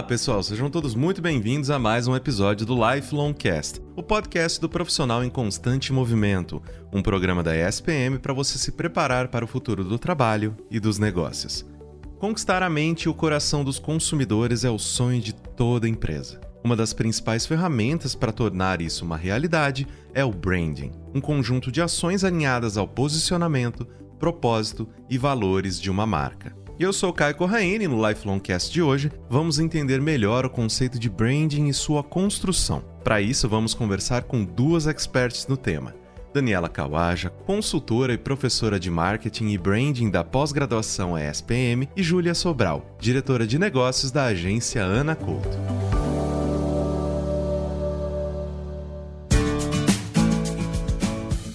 Olá, pessoal, sejam todos muito bem-vindos a mais um episódio do Lifelong Cast, o podcast do profissional em constante movimento, um programa da ESPM para você se preparar para o futuro do trabalho e dos negócios. Conquistar a mente e o coração dos consumidores é o sonho de toda empresa. Uma das principais ferramentas para tornar isso uma realidade é o branding, um conjunto de ações alinhadas ao posicionamento, propósito e valores de uma marca. Eu sou Caio Corraine e no Lifelong Cast de hoje vamos entender melhor o conceito de branding e sua construção. Para isso, vamos conversar com duas experts no tema. Daniela Kawaja, consultora e professora de marketing e branding da pós-graduação ESPM, e Júlia Sobral, diretora de negócios da agência Ana Couto.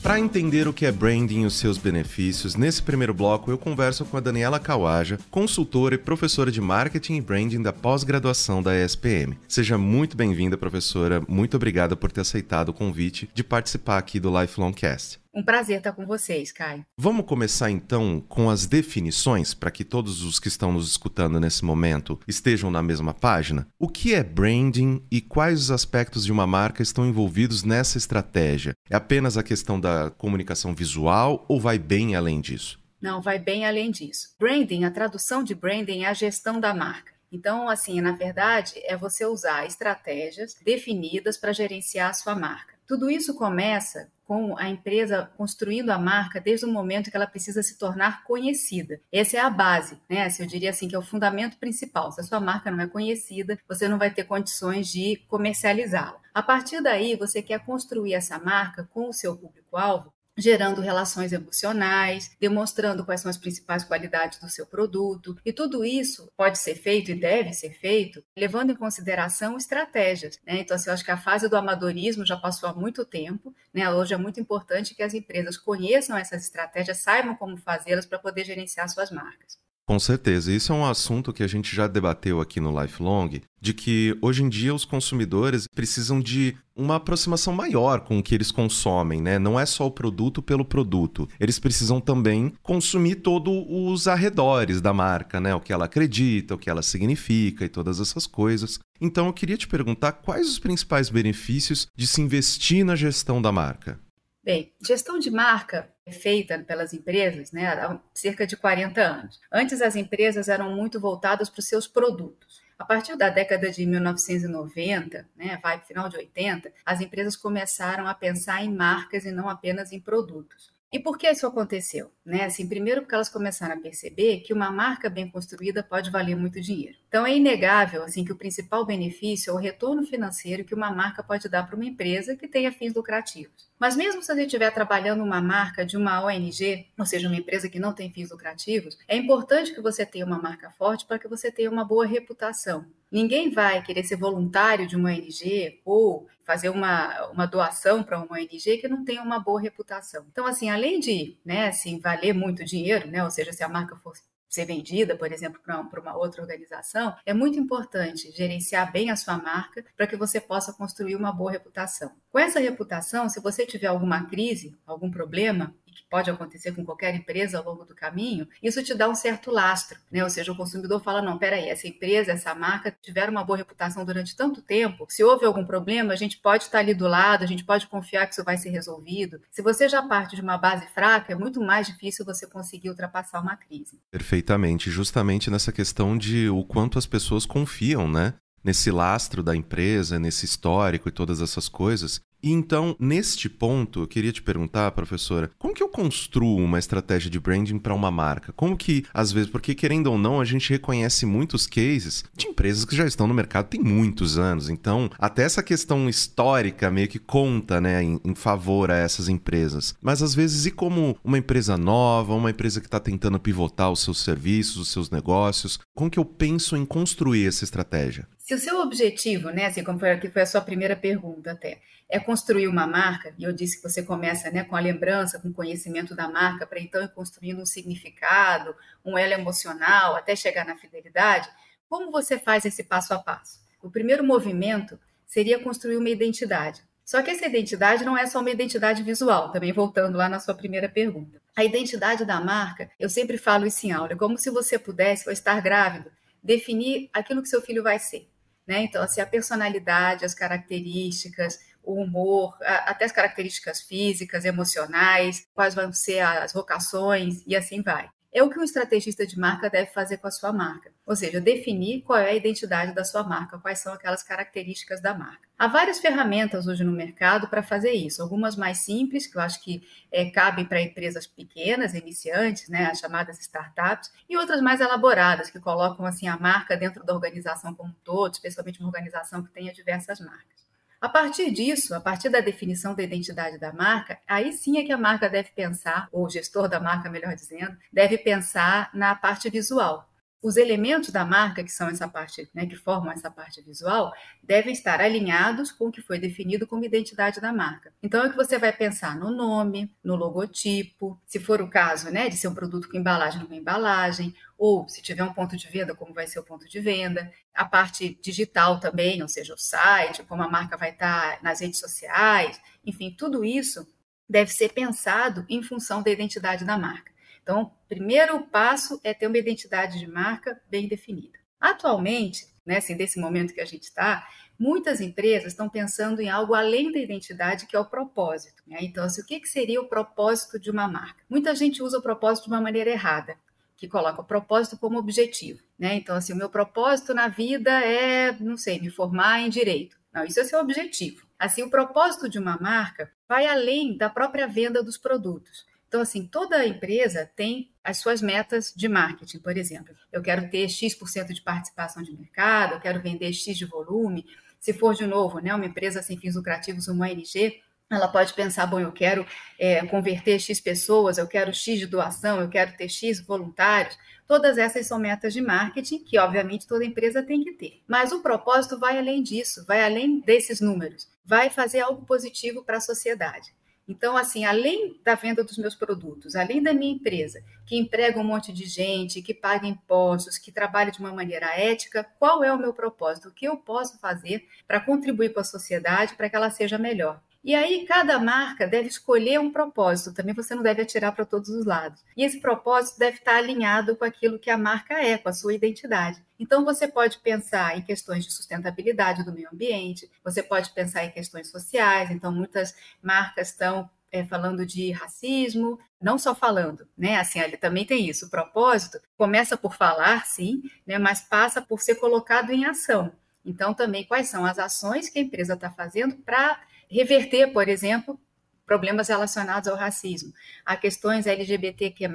Para entender o que é branding e os seus benefícios, nesse primeiro bloco eu converso com a Daniela Kawaja, consultora e professora de marketing e branding da pós-graduação da ESPM. Seja muito bem-vinda, professora. Muito obrigada por ter aceitado o convite de participar aqui do Lifelong Cast. Um prazer estar com vocês, Caio. Vamos começar então com as definições para que todos os que estão nos escutando nesse momento estejam na mesma página. O que é branding e quais os aspectos de uma marca estão envolvidos nessa estratégia? É apenas a questão da comunicação visual ou vai bem além disso? Não, vai bem além disso. Branding, a tradução de branding é a gestão da marca. Então, assim, na verdade, é você usar estratégias definidas para gerenciar a sua marca. Tudo isso começa com a empresa construindo a marca desde o momento que ela precisa se tornar conhecida. Essa é a base, né? eu diria assim que é o fundamento principal. Se a sua marca não é conhecida, você não vai ter condições de comercializá-la. A partir daí, você quer construir essa marca com o seu público-alvo gerando relações emocionais, demonstrando quais são as principais qualidades do seu produto. E tudo isso pode ser feito e deve ser feito levando em consideração estratégias. Né? Então, assim, eu acho que a fase do amadorismo já passou há muito tempo. Né? Hoje é muito importante que as empresas conheçam essas estratégias, saibam como fazê-las para poder gerenciar suas marcas. Com certeza, isso é um assunto que a gente já debateu aqui no Lifelong, de que hoje em dia os consumidores precisam de uma aproximação maior com o que eles consomem, né? Não é só o produto pelo produto. Eles precisam também consumir todos os arredores da marca, né? O que ela acredita, o que ela significa e todas essas coisas. Então eu queria te perguntar quais os principais benefícios de se investir na gestão da marca. Bem, gestão de marca é feita pelas empresas né, há cerca de 40 anos. Antes, as empresas eram muito voltadas para os seus produtos. A partir da década de 1990, né, vai final de 80, as empresas começaram a pensar em marcas e não apenas em produtos. E por que isso aconteceu? Né? Assim, primeiro porque elas começaram a perceber que uma marca bem construída pode valer muito dinheiro. Então é inegável assim que o principal benefício é o retorno financeiro que uma marca pode dar para uma empresa que tenha fins lucrativos. Mas mesmo se você estiver trabalhando uma marca de uma ONG, ou seja, uma empresa que não tem fins lucrativos, é importante que você tenha uma marca forte para que você tenha uma boa reputação. Ninguém vai querer ser voluntário de uma ONG ou fazer uma, uma doação para uma ONG que não tenha uma boa reputação. Então, assim, além de né, assim, valer muito dinheiro, né, ou seja, se a marca for ser vendida, por exemplo, para uma outra organização, é muito importante gerenciar bem a sua marca para que você possa construir uma boa reputação. Com essa reputação, se você tiver alguma crise, algum problema, que pode acontecer com qualquer empresa ao longo do caminho, isso te dá um certo lastro, né? Ou seja, o consumidor fala: não, peraí, essa empresa, essa marca tiveram uma boa reputação durante tanto tempo, se houve algum problema, a gente pode estar ali do lado, a gente pode confiar que isso vai ser resolvido. Se você já parte de uma base fraca, é muito mais difícil você conseguir ultrapassar uma crise. Perfeitamente, justamente nessa questão de o quanto as pessoas confiam, né? Nesse lastro da empresa, nesse histórico e todas essas coisas. E então, neste ponto, eu queria te perguntar, professora, como que eu construo uma estratégia de branding para uma marca? Como que, às vezes, porque querendo ou não, a gente reconhece muitos cases de empresas que já estão no mercado tem muitos anos. Então, até essa questão histórica meio que conta, né, em, em favor a essas empresas. Mas às vezes, e como uma empresa nova, uma empresa que está tentando pivotar os seus serviços, os seus negócios, como que eu penso em construir essa estratégia? Se o seu objetivo, né, assim como foi, que foi a sua primeira pergunta até, é construir uma marca, e eu disse que você começa né, com a lembrança, com o conhecimento da marca, para então ir construindo um significado, um elo emocional, até chegar na fidelidade, como você faz esse passo a passo? O primeiro movimento seria construir uma identidade. Só que essa identidade não é só uma identidade visual, também voltando lá na sua primeira pergunta. A identidade da marca, eu sempre falo isso em aula, é como se você pudesse, ao estar grávido, definir aquilo que seu filho vai ser. Né? Então, assim, a personalidade, as características, o humor, até as características físicas, emocionais, quais vão ser as vocações e assim vai. É o que um estrategista de marca deve fazer com a sua marca, ou seja, definir qual é a identidade da sua marca, quais são aquelas características da marca. Há várias ferramentas hoje no mercado para fazer isso, algumas mais simples, que eu acho que é, cabem para empresas pequenas, iniciantes, né, as chamadas startups, e outras mais elaboradas, que colocam assim a marca dentro da organização como um todo, especialmente uma organização que tenha diversas marcas. A partir disso, a partir da definição da identidade da marca, aí sim é que a marca deve pensar, ou o gestor da marca, melhor dizendo, deve pensar na parte visual os elementos da marca, que são essa parte, né, que formam essa parte visual, devem estar alinhados com o que foi definido como identidade da marca. Então é que você vai pensar no nome, no logotipo, se for o caso, né, de ser um produto com embalagem numa embalagem, ou se tiver um ponto de venda, como vai ser o ponto de venda, a parte digital também, ou seja, o site, como a marca vai estar nas redes sociais, enfim, tudo isso deve ser pensado em função da identidade da marca. Então, o primeiro passo é ter uma identidade de marca bem definida. Atualmente, né, assim, desse momento que a gente está, muitas empresas estão pensando em algo além da identidade, que é o propósito. Né? Então, assim, o que, que seria o propósito de uma marca? Muita gente usa o propósito de uma maneira errada, que coloca o propósito como objetivo. Né? Então, assim, o meu propósito na vida é, não sei, me formar em direito. Não, isso é seu objetivo. Assim, o propósito de uma marca vai além da própria venda dos produtos. Então, assim, toda empresa tem as suas metas de marketing, por exemplo. Eu quero ter X% de participação de mercado, eu quero vender X de volume. Se for, de novo, né, uma empresa sem fins lucrativos, uma ONG, ela pode pensar, bom, eu quero é, converter X pessoas, eu quero X de doação, eu quero ter X voluntários. Todas essas são metas de marketing que, obviamente, toda empresa tem que ter. Mas o propósito vai além disso, vai além desses números, vai fazer algo positivo para a sociedade. Então, assim, além da venda dos meus produtos, além da minha empresa, que emprega um monte de gente, que paga impostos, que trabalha de uma maneira ética, qual é o meu propósito? O que eu posso fazer para contribuir com a sociedade para que ela seja melhor? E aí, cada marca deve escolher um propósito, também você não deve atirar para todos os lados. E esse propósito deve estar alinhado com aquilo que a marca é, com a sua identidade. Então, você pode pensar em questões de sustentabilidade do meio ambiente, você pode pensar em questões sociais, então, muitas marcas estão é, falando de racismo, não só falando, né? Assim, ali também tem isso. O propósito começa por falar, sim, né? mas passa por ser colocado em ação. Então, também, quais são as ações que a empresa está fazendo para reverter, por exemplo, problemas relacionados ao racismo, a questões LGBTQ+,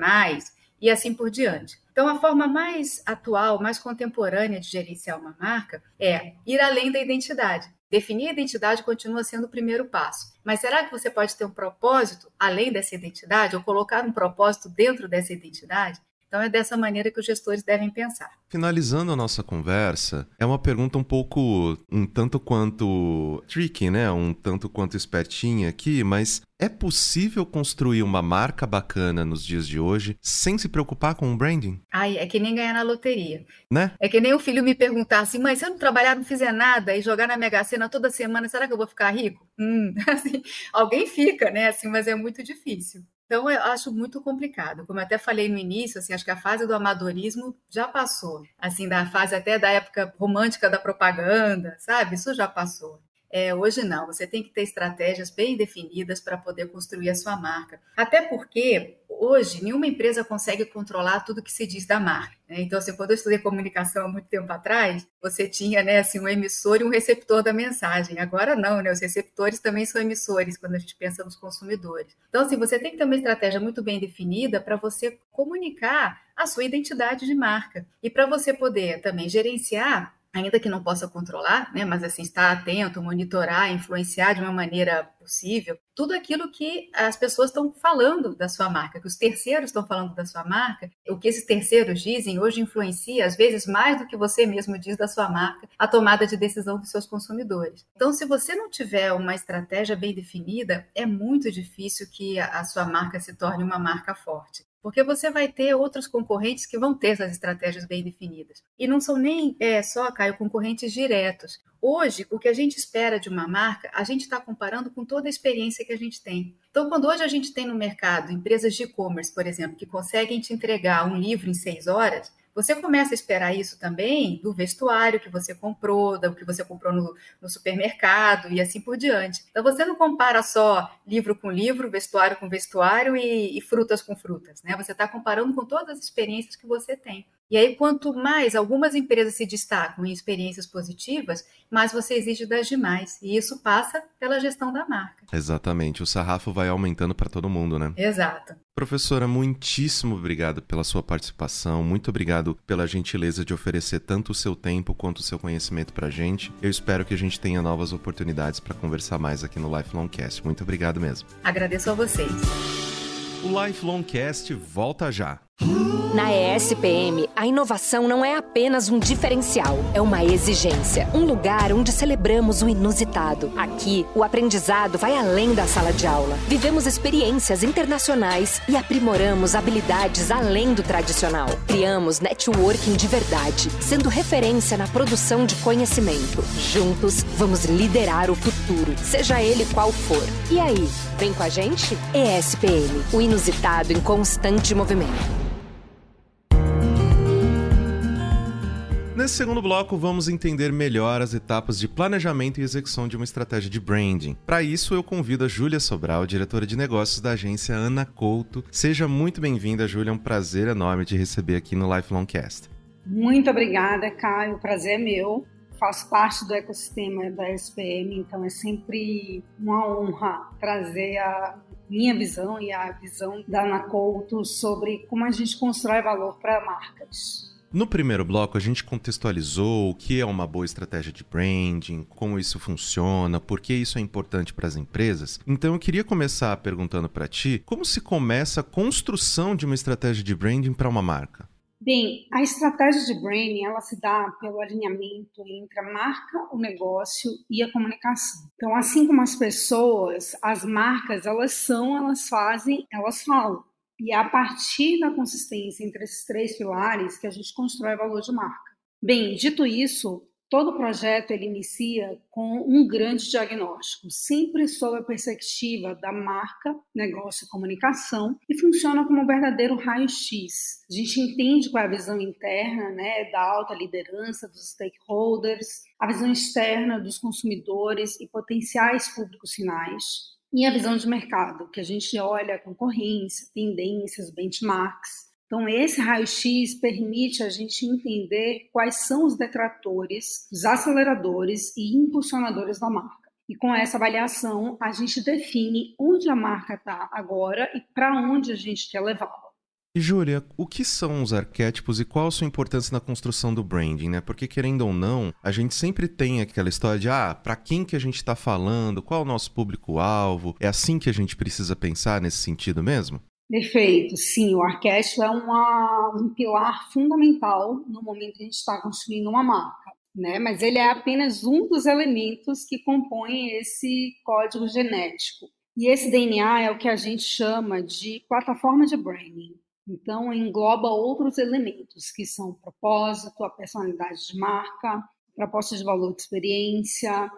e assim por diante. Então, a forma mais atual, mais contemporânea de gerenciar uma marca é ir além da identidade. Definir a identidade continua sendo o primeiro passo. Mas será que você pode ter um propósito além dessa identidade, ou colocar um propósito dentro dessa identidade? Então é dessa maneira que os gestores devem pensar. Finalizando a nossa conversa, é uma pergunta um pouco, um tanto quanto tricky, né? Um tanto quanto espertinha aqui, mas é possível construir uma marca bacana nos dias de hoje sem se preocupar com o branding? Ai, é que nem ganhar na loteria. Né? É que nem o filho me perguntar assim, mas se eu não trabalhar, não fizer nada e jogar na Mega Sena toda semana, será que eu vou ficar rico? Hum, assim, alguém fica, né? Assim, mas é muito difícil. Então, eu acho muito complicado. Como eu até falei no início, assim, acho que a fase do amadorismo já passou. Assim, da fase até da época romântica da propaganda, sabe? Isso já passou. É, hoje não, você tem que ter estratégias bem definidas para poder construir a sua marca. Até porque hoje nenhuma empresa consegue controlar tudo que se diz da marca. Né? Então, assim, quando eu estudei comunicação há muito tempo atrás, você tinha né, assim, um emissor e um receptor da mensagem. Agora não, né? Os receptores também são emissores quando a gente pensa nos consumidores. Então, assim, você tem que ter uma estratégia muito bem definida para você comunicar a sua identidade de marca e para você poder também gerenciar ainda que não possa controlar, né, mas assim estar atento, monitorar, influenciar de uma maneira possível tudo aquilo que as pessoas estão falando da sua marca, que os terceiros estão falando da sua marca, o que esses terceiros dizem hoje influencia às vezes mais do que você mesmo diz da sua marca, a tomada de decisão dos seus consumidores. Então, se você não tiver uma estratégia bem definida, é muito difícil que a sua marca se torne uma marca forte porque você vai ter outros concorrentes que vão ter essas estratégias bem definidas. E não são nem é, só, Caio, concorrentes diretos. Hoje, o que a gente espera de uma marca, a gente está comparando com toda a experiência que a gente tem. Então, quando hoje a gente tem no mercado empresas de e-commerce, por exemplo, que conseguem te entregar um livro em seis horas, você começa a esperar isso também do vestuário que você comprou, do que você comprou no, no supermercado e assim por diante. Então você não compara só livro com livro, vestuário com vestuário e, e frutas com frutas, né? Você está comparando com todas as experiências que você tem. E aí, quanto mais algumas empresas se destacam em experiências positivas, mais você exige das demais. E isso passa pela gestão da marca. Exatamente. O sarrafo vai aumentando para todo mundo, né? Exato. Professora, muitíssimo obrigado pela sua participação. Muito obrigado pela gentileza de oferecer tanto o seu tempo quanto o seu conhecimento para a gente. Eu espero que a gente tenha novas oportunidades para conversar mais aqui no Lifelong Cast. Muito obrigado mesmo. Agradeço a vocês. O Lifelong Cast volta já. Na ESPM, a inovação não é apenas um diferencial, é uma exigência. Um lugar onde celebramos o inusitado. Aqui, o aprendizado vai além da sala de aula. Vivemos experiências internacionais e aprimoramos habilidades além do tradicional. Criamos networking de verdade, sendo referência na produção de conhecimento. Juntos, vamos liderar o futuro, seja ele qual for. E aí, vem com a gente? ESPM, o inusitado em constante movimento. Nesse segundo bloco, vamos entender melhor as etapas de planejamento e execução de uma estratégia de branding. Para isso, eu convido a Júlia Sobral, diretora de negócios da agência Ana Couto. Seja muito bem-vinda, Júlia. É um prazer enorme te receber aqui no Lifelong Cast. Muito obrigada, Caio. O prazer é meu. Faço parte do ecossistema da SPM, então é sempre uma honra trazer a minha visão e a visão da Ana Couto sobre como a gente constrói valor para marcas. No primeiro bloco, a gente contextualizou o que é uma boa estratégia de branding, como isso funciona, por que isso é importante para as empresas. Então, eu queria começar perguntando para ti como se começa a construção de uma estratégia de branding para uma marca. Bem, a estratégia de branding ela se dá pelo alinhamento entre a marca, o negócio e a comunicação. Então, assim como as pessoas, as marcas elas são, elas fazem, elas falam. E é a partir da consistência entre esses três pilares que a gente constrói valor de marca. Bem, dito isso, todo projeto ele inicia com um grande diagnóstico, sempre sob a perspectiva da marca, negócio e comunicação, e funciona como um verdadeiro raio-x. A gente entende qual é a visão interna né, da alta liderança, dos stakeholders, a visão externa dos consumidores e potenciais públicos finais, e a visão de mercado, que a gente olha concorrência, tendências, benchmarks. Então, esse raio-x permite a gente entender quais são os detratores, os aceleradores e impulsionadores da marca. E com essa avaliação, a gente define onde a marca está agora e para onde a gente quer levá-la. E Júlia, o que são os arquétipos e qual a sua importância na construção do branding, né? Porque querendo ou não, a gente sempre tem aquela história de ah, para quem que a gente está falando, qual é o nosso público-alvo? É assim que a gente precisa pensar nesse sentido mesmo? Perfeito, sim. O arquétipo é uma, um pilar fundamental no momento que a gente está construindo uma marca. Né? Mas ele é apenas um dos elementos que compõem esse código genético. E esse DNA é o que a gente chama de plataforma de branding. Então, engloba outros elementos, que são o propósito, a personalidade de marca, proposta de valor de experiência,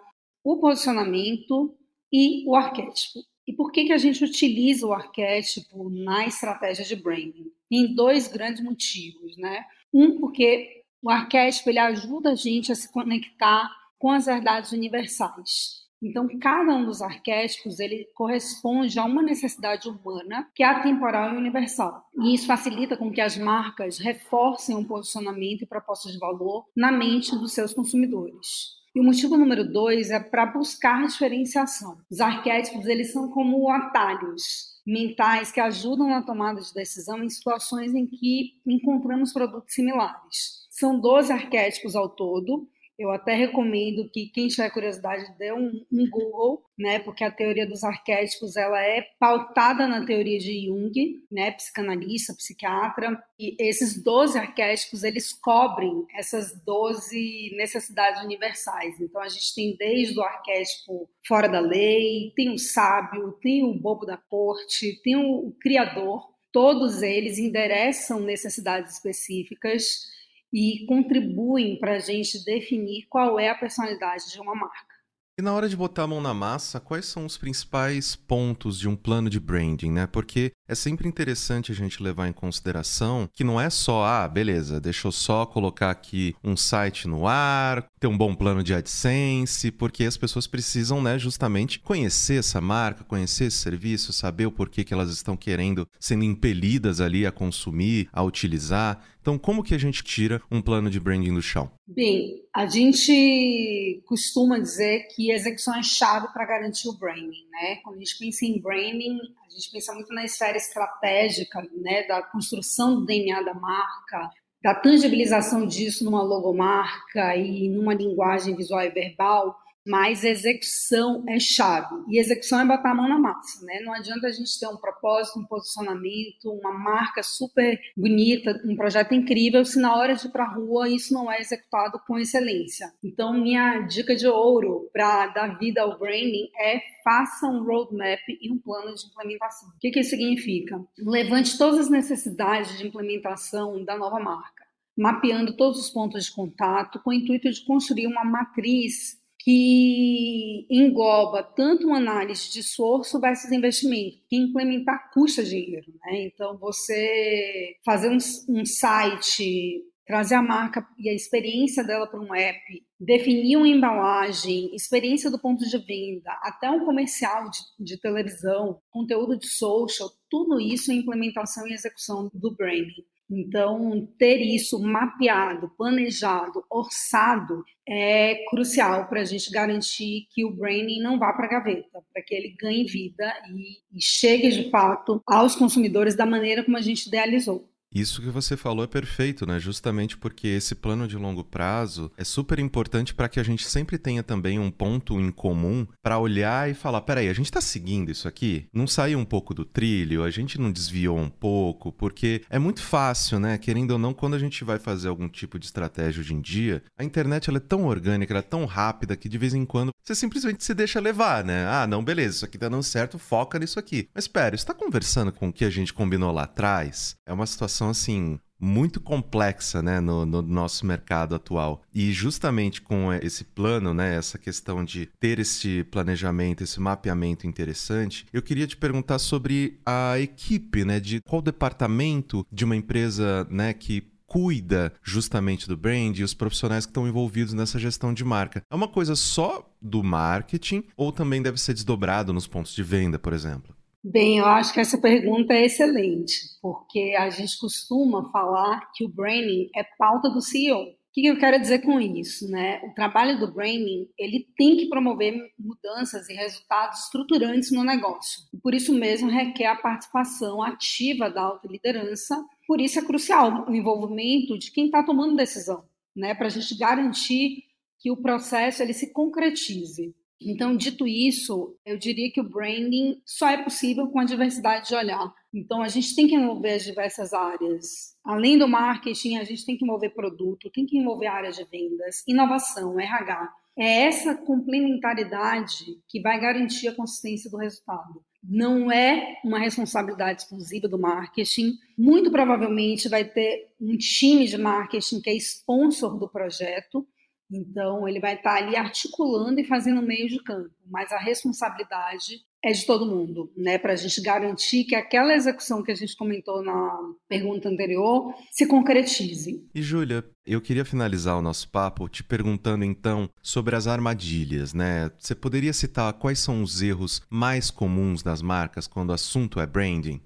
o posicionamento e o arquétipo. E por que, que a gente utiliza o arquétipo na estratégia de branding? Tem dois grandes motivos, né? Um, porque o arquétipo ele ajuda a gente a se conectar com as verdades universais. Então, cada um dos arquétipos ele corresponde a uma necessidade humana que é atemporal e universal. E isso facilita com que as marcas reforcem um posicionamento e proposta de valor na mente dos seus consumidores. E o motivo número dois é para buscar diferenciação. Os arquétipos eles são como atalhos mentais que ajudam na tomada de decisão em situações em que encontramos produtos similares. São 12 arquétipos ao todo, eu até recomendo que quem tiver curiosidade dê um, um, Google, né? Porque a teoria dos arquétipos ela é pautada na teoria de Jung, né? Psicanalista, psiquiatra. E esses 12 arquétipos eles cobrem essas 12 necessidades universais. Então a gente tem desde o arquétipo fora da lei, tem o sábio, tem o bobo da corte, tem o, o criador. Todos eles endereçam necessidades específicas e contribuem para a gente definir qual é a personalidade de uma marca. E na hora de botar a mão na massa, quais são os principais pontos de um plano de branding, né? Porque é sempre interessante a gente levar em consideração que não é só, ah, beleza, deixa eu só colocar aqui um site no ar, ter um bom plano de AdSense, porque as pessoas precisam, né, justamente conhecer essa marca, conhecer esse serviço, saber o porquê que elas estão querendo, sendo impelidas ali a consumir, a utilizar. Então, como que a gente tira um plano de branding do chão? Bem, a gente costuma dizer que execução é chave para garantir o branding, né? Quando a gente pensa em branding, a gente pensa muito na esfera estratégica, né, da construção do DNA da marca, da tangibilização disso numa logomarca e numa linguagem visual e verbal, mas execução é chave. E execução é botar a mão na massa, né? Não adianta a gente ter um propósito, um posicionamento, uma marca super bonita, um projeto incrível, se na hora de ir para a rua isso não é executado com excelência. Então, minha dica de ouro para dar vida ao branding é faça um roadmap e um plano de implementação. O que, que isso significa? Levante todas as necessidades de implementação da nova marca mapeando todos os pontos de contato com o intuito de construir uma matriz que engloba tanto uma análise de esforço versus investimento, que implementar custa dinheiro. Né? Então, você fazer um, um site, trazer a marca e a experiência dela para um app, definir uma embalagem, experiência do ponto de venda, até um comercial de, de televisão, conteúdo de social, tudo isso é implementação e execução do branding. Então, ter isso mapeado, planejado, orçado é crucial para a gente garantir que o branding não vá para a gaveta, para que ele ganhe vida e, e chegue de fato aos consumidores da maneira como a gente idealizou. Isso que você falou é perfeito, né? Justamente porque esse plano de longo prazo é super importante para que a gente sempre tenha também um ponto em comum para olhar e falar: peraí, a gente está seguindo isso aqui? Não saiu um pouco do trilho? A gente não desviou um pouco? Porque é muito fácil, né? Querendo ou não, quando a gente vai fazer algum tipo de estratégia hoje em dia, a internet ela é tão orgânica, ela é tão rápida que de vez em quando você simplesmente se deixa levar, né? Ah, não, beleza, isso aqui tá dando certo, foca nisso aqui. Mas espera, está conversando com o que a gente combinou lá atrás? É uma situação situação assim muito complexa, né, no, no, nosso mercado atual. E justamente com esse plano, né, essa questão de ter esse planejamento, esse mapeamento interessante, eu queria te perguntar sobre a equipe, né, de qual departamento de uma empresa, né, que cuida justamente do brand e os profissionais que estão envolvidos nessa gestão de marca. É uma coisa só do marketing ou também deve ser desdobrado nos pontos de venda, por exemplo? Bem, eu acho que essa pergunta é excelente, porque a gente costuma falar que o branding é pauta do CEO. O que eu quero dizer com isso? Né? O trabalho do branding ele tem que promover mudanças e resultados estruturantes no negócio. E por isso mesmo requer a participação ativa da alta liderança. Por isso é crucial o envolvimento de quem está tomando decisão, né? para a gente garantir que o processo ele se concretize. Então, dito isso, eu diria que o branding só é possível com a diversidade de olhar. Então, a gente tem que envolver as diversas áreas. Além do marketing, a gente tem que envolver produto, tem que envolver áreas de vendas, inovação, RH. É essa complementaridade que vai garantir a consistência do resultado. Não é uma responsabilidade exclusiva do marketing. Muito provavelmente vai ter um time de marketing que é sponsor do projeto, então, ele vai estar ali articulando e fazendo meio de campo, mas a responsabilidade é de todo mundo, né? Para a gente garantir que aquela execução que a gente comentou na pergunta anterior se concretize. E, Júlia, eu queria finalizar o nosso papo te perguntando então sobre as armadilhas, né? Você poderia citar quais são os erros mais comuns das marcas quando o assunto é branding?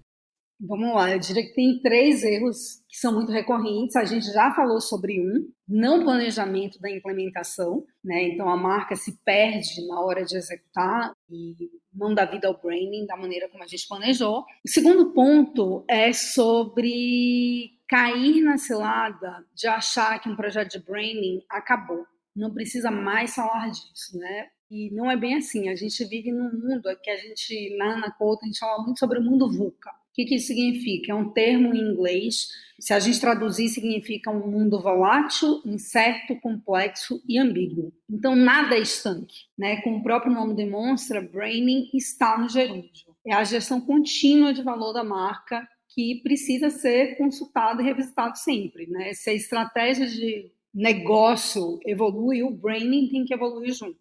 Vamos lá, eu diria que tem três erros que são muito recorrentes. A gente já falou sobre um, não planejamento da implementação, né? Então a marca se perde na hora de executar e não dá vida ao branding da maneira como a gente planejou. O segundo ponto é sobre cair na cilada de achar que um projeto de branding acabou. Não precisa mais falar disso, né? E não é bem assim. A gente vive num mundo que a gente, na Ana Couto, a gente fala muito sobre o mundo VUCA que, que isso significa? É um termo em inglês. Se a gente traduzir, significa um mundo volátil, incerto, complexo e ambíguo. Então, nada é estanque. Né? Como o próprio nome demonstra, branding está no gerúndio. É a gestão contínua de valor da marca que precisa ser consultado e revisitado sempre. Né? Se a estratégia de negócio evolui, o branding tem que evoluir junto.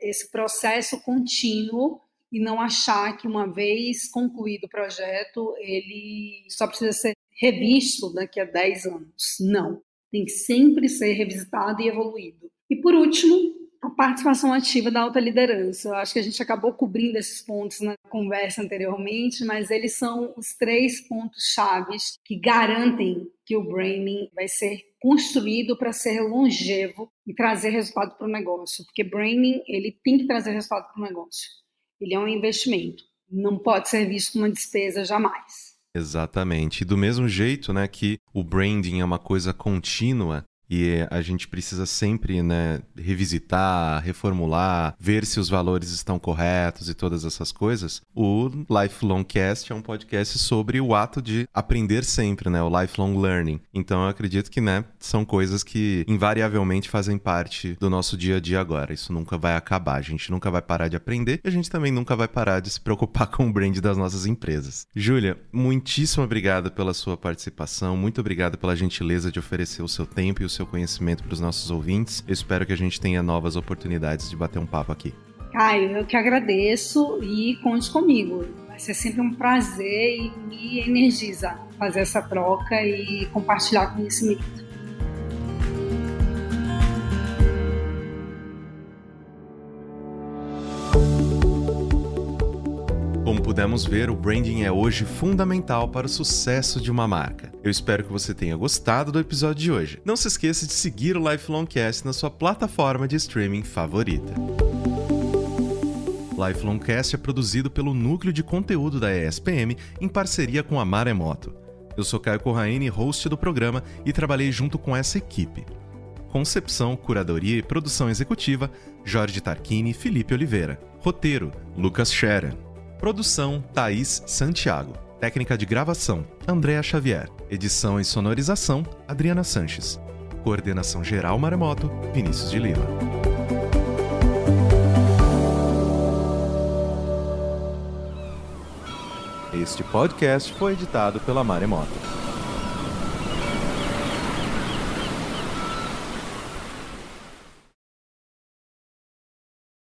esse processo contínuo e não achar que uma vez concluído o projeto, ele só precisa ser revisto daqui a 10 anos. Não, tem que sempre ser revisitado e evoluído. E por último, a participação ativa da alta liderança. Eu acho que a gente acabou cobrindo esses pontos na conversa anteriormente, mas eles são os três pontos chaves que garantem que o branding vai ser construído para ser longevo e trazer resultado para o negócio, porque branding ele tem que trazer resultado para o negócio. Ele é um investimento, não pode ser visto como uma despesa jamais. Exatamente. E do mesmo jeito, né, que o branding é uma coisa contínua, e a gente precisa sempre né, revisitar, reformular, ver se os valores estão corretos e todas essas coisas. O Lifelong Cast é um podcast sobre o ato de aprender sempre, né, o lifelong learning. Então eu acredito que né, são coisas que invariavelmente fazem parte do nosso dia a dia agora. Isso nunca vai acabar, a gente nunca vai parar de aprender e a gente também nunca vai parar de se preocupar com o brand das nossas empresas. Júlia, muitíssimo obrigado pela sua participação, muito obrigado pela gentileza de oferecer o seu tempo e o seu seu conhecimento para os nossos ouvintes. Eu espero que a gente tenha novas oportunidades de bater um papo aqui. Caio, eu que agradeço e conte comigo. Vai ser sempre um prazer e me energiza fazer essa troca e compartilhar conhecimento. Pudemos ver, o branding é hoje fundamental para o sucesso de uma marca. Eu espero que você tenha gostado do episódio de hoje. Não se esqueça de seguir o Lifelong Cast na sua plataforma de streaming favorita. Lifelong Cast é produzido pelo núcleo de conteúdo da ESPM em parceria com a Maremoto. Eu sou Caio Corraine, host do programa, e trabalhei junto com essa equipe. Concepção, curadoria e produção executiva: Jorge Tarquini e Felipe Oliveira. Roteiro: Lucas Scherer. Produção: Thaís Santiago. Técnica de gravação: Andréa Xavier. Edição e sonorização: Adriana Sanches. Coordenação geral Maremoto: Vinícius de Lima. Este podcast foi editado pela Maremoto.